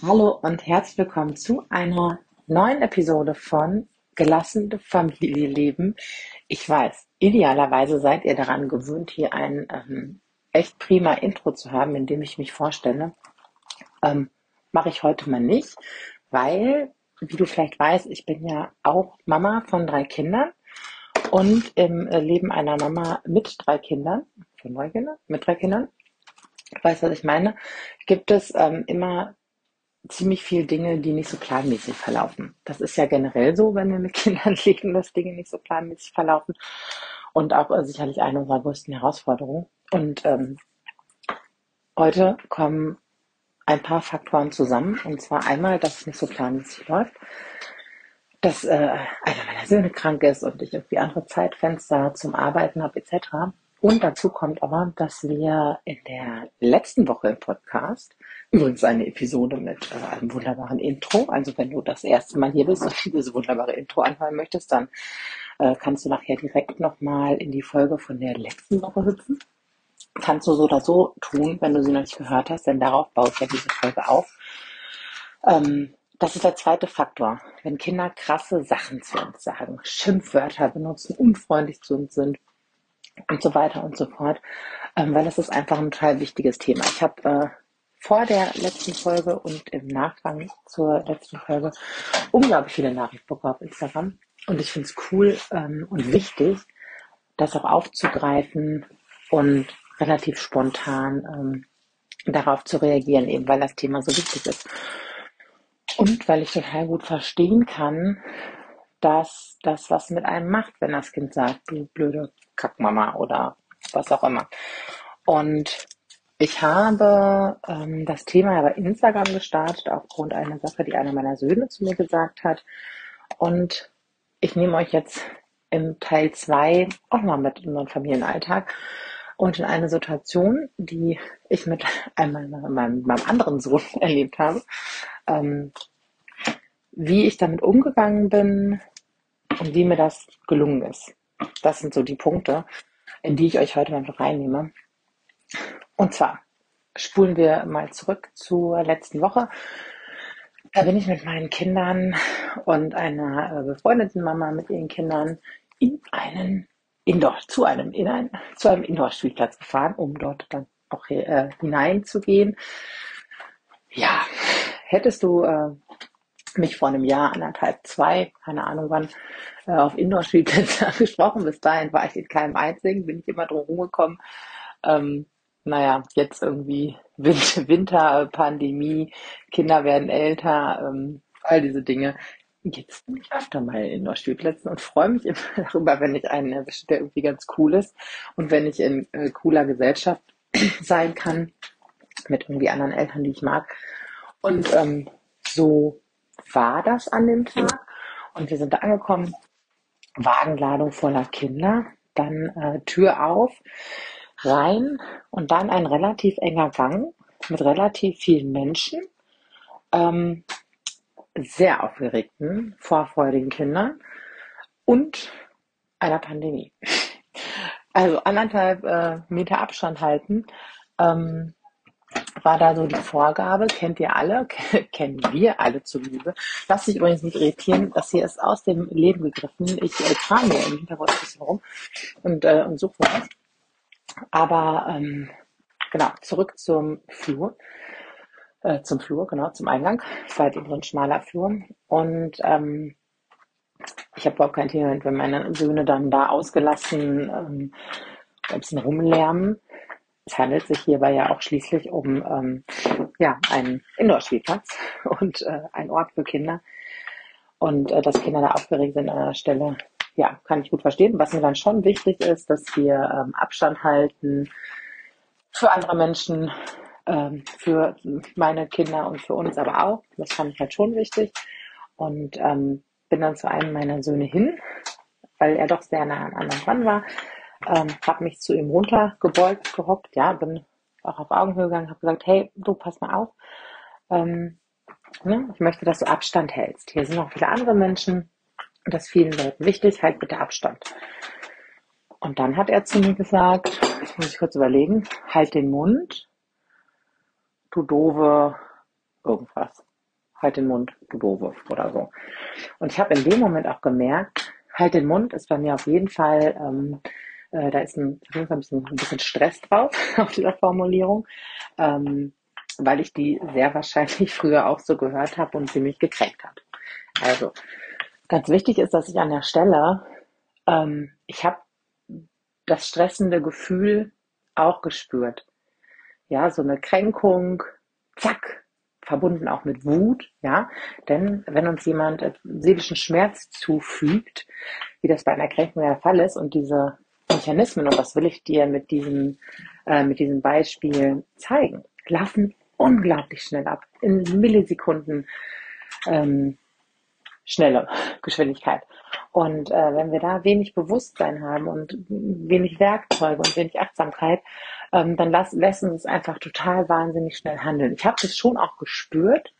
Hallo und herzlich willkommen zu einer neuen Episode von Gelassen Familienleben. Ich weiß, idealerweise seid ihr daran gewöhnt, hier ein ähm, echt prima Intro zu haben, in dem ich mich vorstelle. Ähm, Mache ich heute mal nicht, weil, wie du vielleicht weißt, ich bin ja auch Mama von drei Kindern und im äh, Leben einer Mama mit drei Kindern, von drei Kindern, mit drei Kindern, weißt was ich meine, gibt es ähm, immer ziemlich viel Dinge, die nicht so planmäßig verlaufen. Das ist ja generell so, wenn wir mit Kindern leben, dass Dinge nicht so planmäßig verlaufen. Und auch äh, sicherlich eine unserer größten Herausforderungen. Und ähm, heute kommen ein paar Faktoren zusammen. Und zwar einmal, dass es nicht so planmäßig läuft, dass äh, einer meiner Söhne krank ist und ich irgendwie andere Zeitfenster zum Arbeiten habe etc. Und dazu kommt aber, dass wir in der letzten Woche im Podcast, übrigens eine Episode mit äh, einem wunderbaren Intro, also wenn du das erste Mal hier bist und dieses wunderbare Intro anhören möchtest, dann äh, kannst du nachher direkt nochmal in die Folge von der letzten Woche hüpfen. Kannst du so oder so tun, wenn du sie noch nicht gehört hast, denn darauf baut ja diese Folge auf. Ähm, das ist der zweite Faktor. Wenn Kinder krasse Sachen zu uns sagen, Schimpfwörter benutzen, unfreundlich zu uns sind, und so weiter und so fort, ähm, weil es ist einfach ein total wichtiges Thema. Ich habe äh, vor der letzten Folge und im Nachgang zur letzten Folge unglaublich viele Nachrichten bekommen auf Instagram und ich finde es cool ähm, und wichtig, das auch aufzugreifen und relativ spontan ähm, darauf zu reagieren, eben weil das Thema so wichtig ist. Und weil ich total gut verstehen kann, dass das was mit einem macht, wenn das Kind sagt, du blöde Kackmama oder was auch immer. Und ich habe ähm, das Thema bei Instagram gestartet aufgrund einer Sache, die einer meiner Söhne zu mir gesagt hat. Und ich nehme euch jetzt im Teil 2 auch mal mit in meinen Familienalltag und in eine Situation, die ich mit einem, meinem, meinem anderen Sohn erlebt habe. Ähm, wie ich damit umgegangen bin und wie mir das gelungen ist. Das sind so die Punkte, in die ich euch heute mal reinnehme. Und zwar spulen wir mal zurück zur letzten Woche. Da bin ich mit meinen Kindern und einer äh, befreundeten Mama mit ihren Kindern in einen Indoor, zu einem, in ein, zu einem Indoor-Spielplatz gefahren, um dort dann auch äh, hineinzugehen. Ja, hättest du äh, mich vor einem Jahr, anderthalb, zwei, keine Ahnung wann, äh, auf Indoor-Spielplätze angesprochen. Bis dahin war ich in keinem einzigen, bin ich immer drum rumgekommen. Ähm, naja, jetzt irgendwie Winter, Pandemie, Kinder werden älter, ähm, all diese Dinge. Jetzt bin ich öfter mal in Indoor-Spielplätzen und freue mich immer darüber, wenn ich einen erwische, der irgendwie ganz cool ist und wenn ich in äh, cooler Gesellschaft sein kann mit irgendwie anderen Eltern, die ich mag. Und ähm, so war das an dem Tag. Und wir sind da angekommen, Wagenladung voller Kinder, dann äh, Tür auf, rein und dann ein relativ enger Gang mit relativ vielen Menschen, ähm, sehr aufgeregten, vorfreudigen Kindern und einer Pandemie. Also anderthalb äh, Meter Abstand halten. Ähm, war da so die Vorgabe, kennt ihr alle, kennen wir alle zuliebe. Lass dich übrigens nicht irritieren, das hier ist aus dem Leben gegriffen. Ich äh, kram hier im Hintergrund ein bisschen rum und, äh, und suche was. Aber ähm, genau, zurück zum Flur. Äh, zum Flur, genau, zum Eingang. Es war halt eben so ein schmaler Flur. Und ähm, ich habe überhaupt kein Thema, wenn meine Söhne dann da ausgelassen ähm, ein bisschen rumlärmen. Es handelt sich hierbei ja auch schließlich um ähm, ja, einen Indoor-Spielplatz und äh, ein Ort für Kinder. Und äh, dass Kinder da aufgeregt sind an der Stelle, ja, kann ich gut verstehen. Was mir dann schon wichtig ist, dass wir ähm, Abstand halten für andere Menschen, ähm, für meine Kinder und für uns aber auch. Das fand ich halt schon wichtig. Und ähm, bin dann zu einem meiner Söhne hin, weil er doch sehr nah an anderen dran war ähm, habe mich zu ihm runtergebeugt, gehockt, ja, bin auch auf Augenhöhe gegangen, habe gesagt, hey, du pass mal auf, ähm, ne, ich möchte, dass du Abstand hältst. Hier sind noch viele andere Menschen und das vielen Leuten wichtig, halt bitte Abstand. Und dann hat er zu mir gesagt, ich muss ich kurz überlegen, halt den Mund, du doofe irgendwas. halt den Mund, du Doofe oder so. Und ich habe in dem Moment auch gemerkt, halt den Mund ist bei mir auf jeden Fall, ähm, äh, da ist ein, ein bisschen, ein bisschen Stress drauf auf dieser Formulierung, ähm, weil ich die sehr wahrscheinlich früher auch so gehört habe und sie mich gekränkt hat. Also ganz wichtig ist, dass ich an der Stelle, ähm, ich habe das stressende Gefühl auch gespürt. Ja, so eine Kränkung, zack, verbunden auch mit Wut, ja, denn wenn uns jemand seelischen Schmerz zufügt, wie das bei einer Kränkung der Fall ist und diese Mechanismen, und das will ich dir mit diesem, äh, mit diesem Beispiel zeigen, laufen unglaublich schnell ab, in Millisekunden ähm, schnelle Geschwindigkeit. Und äh, wenn wir da wenig Bewusstsein haben und wenig Werkzeuge und wenig Achtsamkeit, ähm, dann lass, lassen uns einfach total wahnsinnig schnell handeln. Ich habe das schon auch gespürt.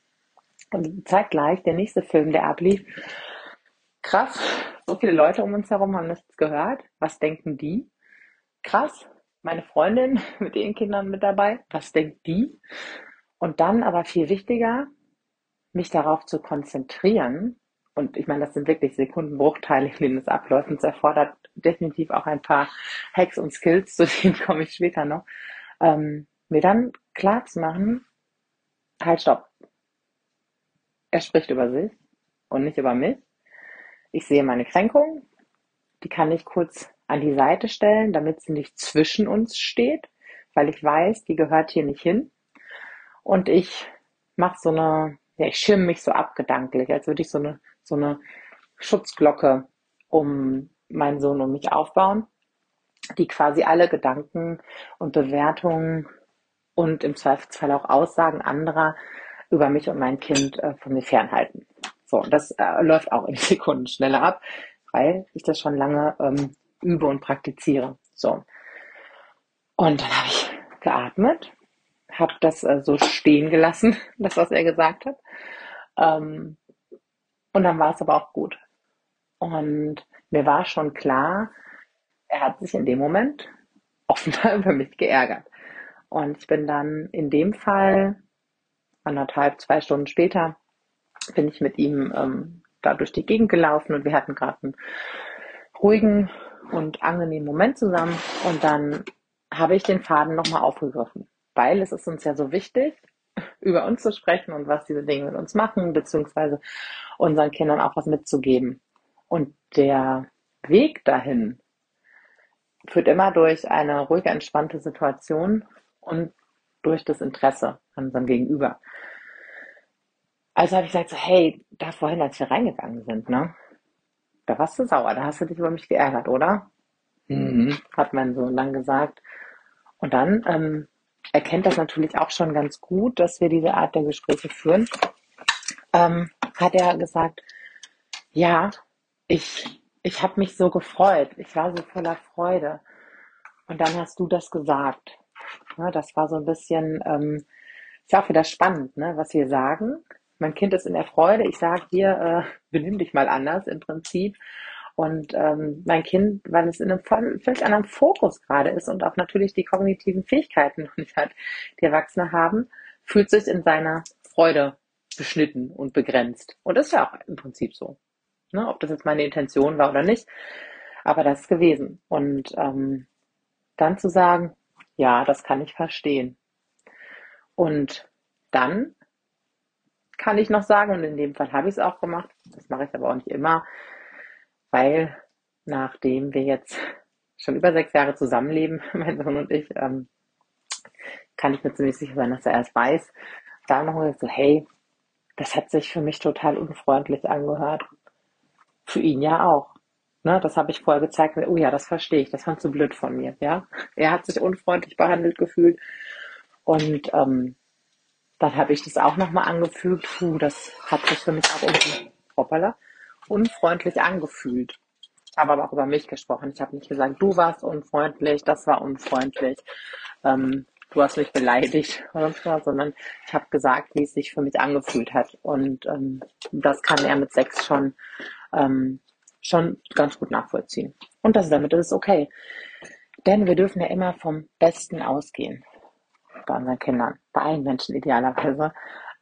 Und zeitgleich, der nächste Film, der ablief, krass, so viele Leute um uns herum haben nichts gehört. Was denken die? Krass, meine Freundin mit ihren Kindern mit dabei. Was denkt die? Und dann aber viel wichtiger, mich darauf zu konzentrieren, und ich meine, das sind wirklich Sekundenbruchteile, in denen es abläuft. Und es erfordert definitiv auch ein paar Hacks und Skills, zu denen komme ich später noch. Ähm, mir dann klar zu machen, halt, stopp. Er spricht über sich und nicht über mich. Ich sehe meine Kränkung. Die kann ich kurz an die Seite stellen, damit sie nicht zwischen uns steht, weil ich weiß, die gehört hier nicht hin. Und ich mache so eine, ja, ich schirme mich so abgedanklich, als würde ich so eine so eine Schutzglocke um meinen Sohn und mich aufbauen, die quasi alle Gedanken und Bewertungen und im Zweifelsfall auch Aussagen anderer über mich und mein Kind äh, von mir fernhalten. So, das äh, läuft auch in Sekunden schneller ab, weil ich das schon lange ähm, übe und praktiziere. So. Und dann habe ich geatmet, habe das äh, so stehen gelassen, das, was er gesagt hat. Ähm, und dann war es aber auch gut. Und mir war schon klar, er hat sich in dem Moment offenbar über mich geärgert. Und ich bin dann in dem Fall, anderthalb, zwei Stunden später, bin ich mit ihm ähm, da durch die Gegend gelaufen und wir hatten gerade einen ruhigen und angenehmen Moment zusammen. Und dann habe ich den Faden nochmal aufgegriffen, weil es ist uns ja so wichtig, über uns zu sprechen und was diese Dinge mit uns machen, beziehungsweise unseren Kindern auch was mitzugeben. Und der Weg dahin führt immer durch eine ruhige, entspannte Situation und durch das Interesse an unserem Gegenüber. Also habe ich gesagt, so, hey, da vorhin, als wir reingegangen sind, ne, da warst du sauer, da hast du dich über mich geärgert, oder? Mhm, hat mein Sohn dann gesagt. Und dann ähm, erkennt das natürlich auch schon ganz gut, dass wir diese Art der Gespräche führen. Ähm, hat er gesagt, ja, ich, ich habe mich so gefreut, ich war so voller Freude. Und dann hast du das gesagt. Ja, das war so ein bisschen, ähm, ist ja auch wieder spannend, ne, was wir sagen. Mein Kind ist in der Freude. Ich sage dir, äh, benimm dich mal anders im Prinzip. Und ähm, mein Kind, weil es in einem völlig anderen Fokus gerade ist und auch natürlich die kognitiven Fähigkeiten noch nicht hat, die Erwachsene haben, fühlt sich in seiner Freude beschnitten und begrenzt. Und das ist ja auch im Prinzip so. Ne? Ob das jetzt meine Intention war oder nicht. Aber das ist gewesen. Und ähm, dann zu sagen, ja, das kann ich verstehen. Und dann kann ich noch sagen, und in dem Fall habe ich es auch gemacht, das mache ich aber auch nicht immer, weil nachdem wir jetzt schon über sechs Jahre zusammenleben, mein Sohn und ich, ähm, kann ich mir ziemlich sicher sein, dass er erst weiß, da nochmal so, hey, das hat sich für mich total unfreundlich angehört. Für ihn ja auch. Ne, das habe ich vorher gezeigt. Oh ja, das verstehe ich. Das fand so blöd von mir. Ja, er hat sich unfreundlich behandelt gefühlt und ähm, dann habe ich das auch nochmal angefügt. Puh, das hat sich für mich auch irgendwie, hoppala, unfreundlich angefühlt. Aber auch über mich gesprochen. Ich habe nicht gesagt, du warst unfreundlich, das war unfreundlich, ähm, du hast mich beleidigt oder sondern ich habe gesagt, wie es sich für mich angefühlt hat. Und ähm, das kann er mit sechs schon, ähm, schon ganz gut nachvollziehen. Und das damit ist okay. Denn wir dürfen ja immer vom Besten ausgehen bei unseren Kindern, bei allen Menschen idealerweise.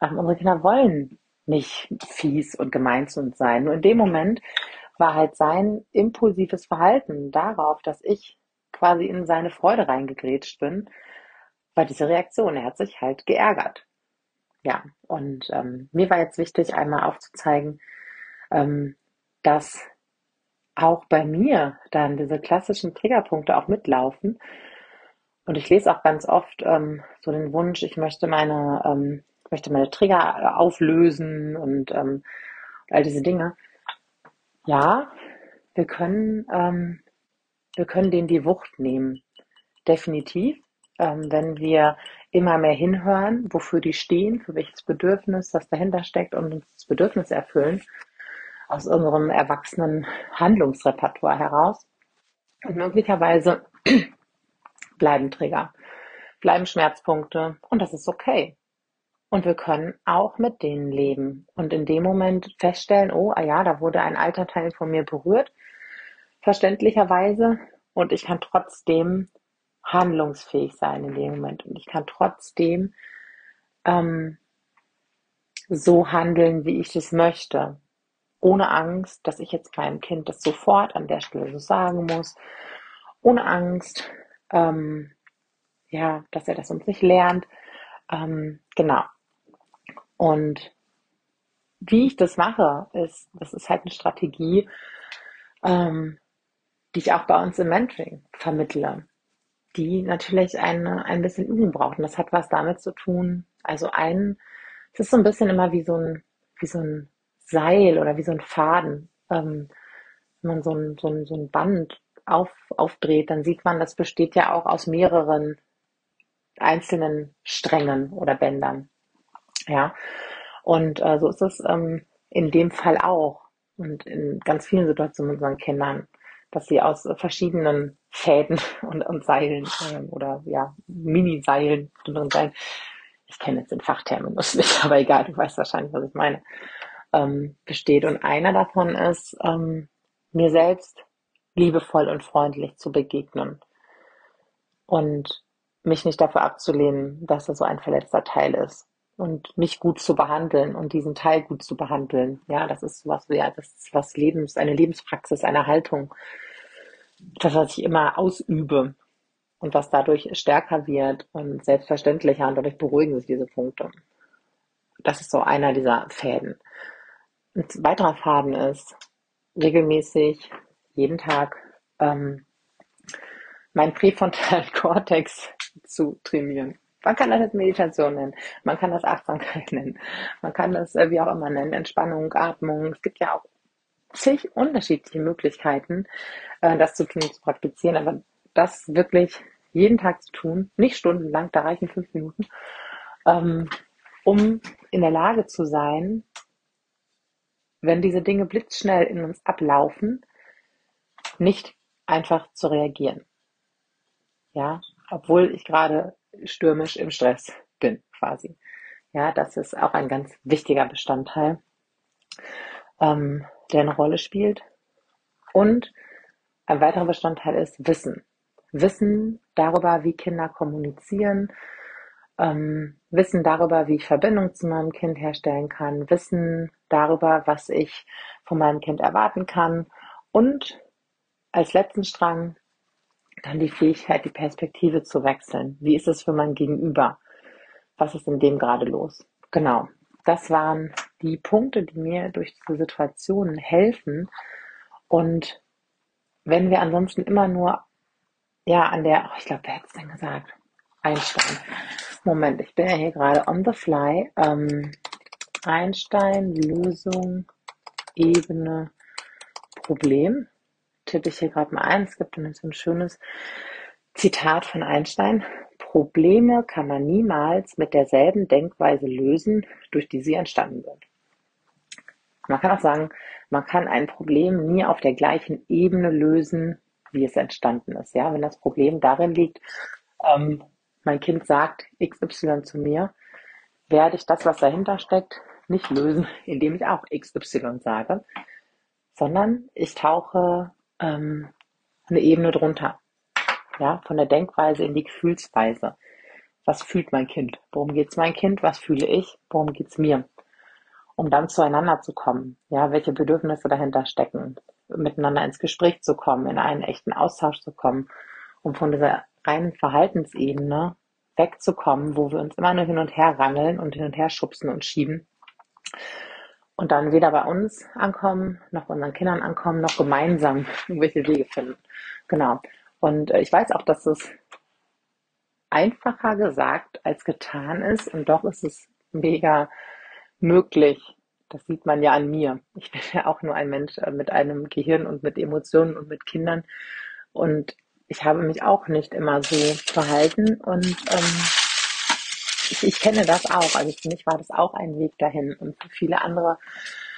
Ähm, unsere Kinder wollen nicht fies und gemein zu uns sein. Nur in dem Moment war halt sein impulsives Verhalten darauf, dass ich quasi in seine Freude reingegrätscht bin, war diese Reaktion. Er hat sich halt geärgert. Ja, und ähm, mir war jetzt wichtig, einmal aufzuzeigen, ähm, dass auch bei mir dann diese klassischen Triggerpunkte auch mitlaufen. Und ich lese auch ganz oft ähm, so den Wunsch, ich möchte meine, ähm, möchte meine Trigger auflösen und ähm, all diese Dinge. Ja, wir können, ähm, wir können denen die Wucht nehmen. Definitiv. Ähm, wenn wir immer mehr hinhören, wofür die stehen, für welches Bedürfnis das dahinter steckt und uns das Bedürfnis erfüllen, aus unserem erwachsenen Handlungsrepertoire heraus. Und möglicherweise bleiben Trigger, bleiben Schmerzpunkte und das ist okay. Und wir können auch mit denen leben und in dem Moment feststellen, oh, ah ja, da wurde ein alter Teil von mir berührt, verständlicherweise, und ich kann trotzdem handlungsfähig sein in dem Moment. Und ich kann trotzdem ähm, so handeln, wie ich es möchte, ohne Angst, dass ich jetzt meinem Kind das sofort an der Stelle so sagen muss, ohne Angst, ähm, ja, dass er das uns nicht lernt, ähm, genau. Und wie ich das mache, ist, das ist halt eine Strategie, ähm, die ich auch bei uns im Mentoring vermittle, die natürlich eine, ein bisschen Übung braucht. Und das hat was damit zu tun. Also ein, es ist so ein bisschen immer wie so ein, wie so ein Seil oder wie so ein Faden. Ähm, wenn man so ein, so ein, so ein Band auf, aufdreht, dann sieht man, das besteht ja auch aus mehreren einzelnen Strängen oder Bändern. Ja, und äh, so ist es ähm, in dem Fall auch und in ganz vielen Situationen mit unseren Kindern, dass sie aus verschiedenen Fäden und, und Seilen äh, oder ja Mini-Seilen, ich kenne jetzt den Fachterminus nicht, aber egal, du weißt wahrscheinlich, was ich meine, ähm, besteht. Und einer davon ist, ähm, mir selbst liebevoll und freundlich zu begegnen und mich nicht dafür abzulehnen, dass er so ein verletzter Teil ist und mich gut zu behandeln und diesen Teil gut zu behandeln. Ja, das ist was, ja, das ist was Lebens, eine Lebenspraxis, eine Haltung. Das, was ich immer ausübe und was dadurch stärker wird und selbstverständlicher und dadurch beruhigen sich diese Punkte. Das ist so einer dieser Fäden. Ein weiterer Faden ist, regelmäßig, jeden Tag, ähm, mein präfrontalen Kortex zu trainieren. Man kann das jetzt Meditation nennen, man kann das Achtsamkeit nennen, man kann das äh, wie auch immer nennen, Entspannung, Atmung. Es gibt ja auch zig unterschiedliche Möglichkeiten, äh, das zu tun, zu praktizieren, aber das wirklich jeden Tag zu tun, nicht stundenlang, da reichen fünf Minuten, ähm, um in der Lage zu sein, wenn diese Dinge blitzschnell in uns ablaufen, nicht einfach zu reagieren. Ja, obwohl ich gerade stürmisch im Stress bin, quasi. Ja, das ist auch ein ganz wichtiger Bestandteil, ähm, der eine Rolle spielt. Und ein weiterer Bestandteil ist Wissen. Wissen darüber, wie Kinder kommunizieren, ähm, Wissen darüber, wie ich Verbindung zu meinem Kind herstellen kann, Wissen darüber, was ich von meinem Kind erwarten kann und als letzten Strang dann die Fähigkeit, die Perspektive zu wechseln. Wie ist es für mein Gegenüber? Was ist in dem gerade los? Genau. Das waren die Punkte, die mir durch diese Situationen helfen. Und wenn wir ansonsten immer nur, ja, an der, oh, ich glaube, wer hat es denn gesagt? Einstein. Moment, ich bin ja hier gerade on the fly. Ähm, Einstein, Lösung, Ebene, Problem tippe ich hier gerade mal ein. Es gibt so ein schönes Zitat von Einstein. Probleme kann man niemals mit derselben Denkweise lösen, durch die sie entstanden sind. Man kann auch sagen, man kann ein Problem nie auf der gleichen Ebene lösen, wie es entstanden ist. Ja, wenn das Problem darin liegt, ähm, mein Kind sagt XY zu mir, werde ich das, was dahinter steckt, nicht lösen, indem ich auch XY sage, sondern ich tauche ähm, eine Ebene drunter. Ja, von der Denkweise in die Gefühlsweise. Was fühlt mein Kind? Worum geht's mein Kind? Was fühle ich? Worum geht's mir? um dann zueinander zu kommen. Ja, welche Bedürfnisse dahinter stecken, miteinander ins Gespräch zu kommen, in einen echten Austausch zu kommen, um von dieser reinen Verhaltensebene wegzukommen, wo wir uns immer nur hin und her rangeln und hin und her schubsen und schieben. Und dann weder bei uns ankommen, noch bei unseren Kindern ankommen, noch gemeinsam irgendwelche Wege finden. Genau. Und äh, ich weiß auch, dass es einfacher gesagt als getan ist. Und doch ist es mega möglich. Das sieht man ja an mir. Ich bin ja auch nur ein Mensch äh, mit einem Gehirn und mit Emotionen und mit Kindern. Und ich habe mich auch nicht immer so verhalten und ähm, ich, ich kenne das auch. Also für mich war das auch ein Weg dahin und für viele andere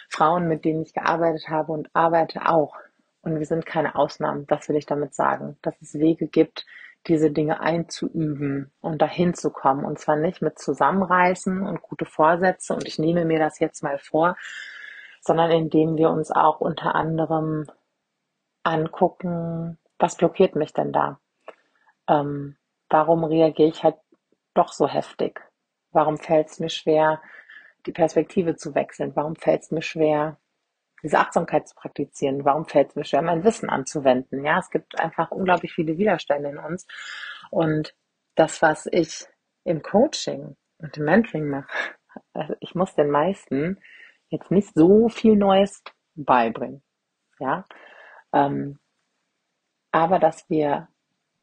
Frauen, mit denen ich gearbeitet habe und arbeite auch. Und wir sind keine Ausnahmen, das will ich damit sagen, dass es Wege gibt, diese Dinge einzuüben und dahin zu kommen. Und zwar nicht mit Zusammenreißen und gute Vorsätze und ich nehme mir das jetzt mal vor, sondern indem wir uns auch unter anderem angucken, was blockiert mich denn da? Ähm, warum reagiere ich halt doch so heftig? Warum fällt es mir schwer, die Perspektive zu wechseln? Warum fällt es mir schwer, diese Achtsamkeit zu praktizieren? Warum fällt es mir schwer, mein Wissen anzuwenden? Ja, es gibt einfach unglaublich viele Widerstände in uns. Und das, was ich im Coaching und im Mentoring mache, also ich muss den meisten jetzt nicht so viel Neues beibringen. Ja, ähm, aber dass wir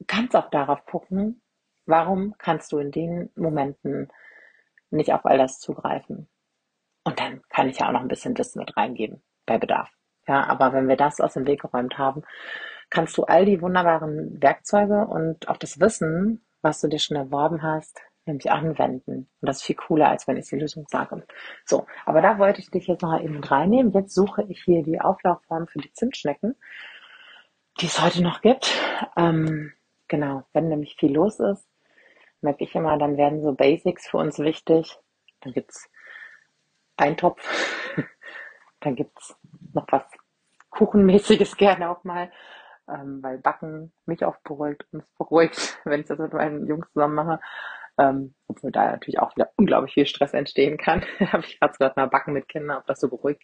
ganz oft darauf gucken, warum kannst du in den Momenten nicht auf all das zugreifen? Und dann kann ich ja auch noch ein bisschen Wissen mit reingeben bei Bedarf. Ja, aber wenn wir das aus dem Weg geräumt haben, kannst du all die wunderbaren Werkzeuge und auch das Wissen, was du dir schon erworben hast, nämlich anwenden. Und das ist viel cooler, als wenn ich die Lösung sage. So, aber da wollte ich dich jetzt noch eben reinnehmen. Jetzt suche ich hier die Auflaufform für die Zimtschnecken die es heute noch gibt. Ähm, genau, wenn nämlich viel los ist, merke ich immer, dann werden so Basics für uns wichtig. Dann gibt's Eintopf, dann gibt's noch was Kuchenmäßiges gerne auch mal, ähm, weil Backen mich auch beruhigt und es beruhigt, wenn ich das mit meinen Jungs zusammen mache. Ähm, obwohl da natürlich auch wieder unglaublich viel Stress entstehen kann. Habe ich gerade mal Backen mit Kindern, ob das so beruhigt.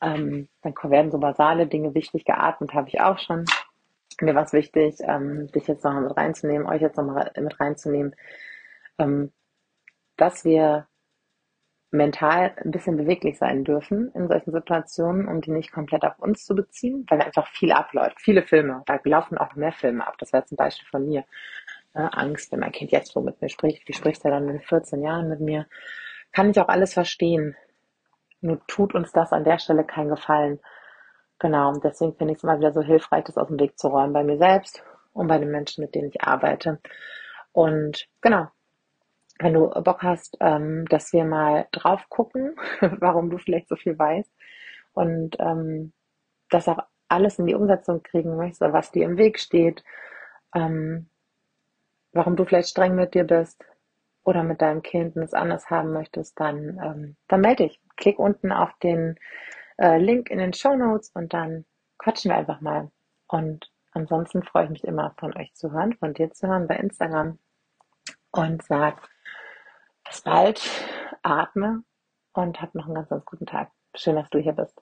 Ähm, dann werden so basale Dinge wichtig. Geatmet habe ich auch schon. Mir war es wichtig, ähm, dich jetzt nochmal mit reinzunehmen, euch jetzt nochmal mit reinzunehmen, ähm, dass wir mental ein bisschen beweglich sein dürfen in solchen Situationen, um die nicht komplett auf uns zu beziehen, weil einfach viel abläuft. Viele Filme, da laufen auch mehr Filme ab. Das wäre zum Beispiel von mir. Ne? Angst, wenn mein Kind jetzt so mit mir spricht, wie spricht er dann in 14 Jahren mit mir? Kann ich auch alles verstehen. Nur tut uns das an der Stelle keinen Gefallen. Genau, und deswegen finde ich es immer wieder so hilfreich, das aus dem Weg zu räumen bei mir selbst und bei den Menschen, mit denen ich arbeite. Und genau, wenn du Bock hast, ähm, dass wir mal drauf gucken, warum du vielleicht so viel weißt und ähm, das auch alles in die Umsetzung kriegen möchtest, was dir im Weg steht, ähm, warum du vielleicht streng mit dir bist oder mit deinem Kind und es anders haben möchtest, dann, ähm, dann melde dich. Klick unten auf den äh, Link in den Show Notes und dann quatschen wir einfach mal. Und ansonsten freue ich mich immer von euch zu hören, von dir zu hören bei Instagram und sag bis bald, atme und hab noch einen ganz, ganz guten Tag. Schön, dass du hier bist.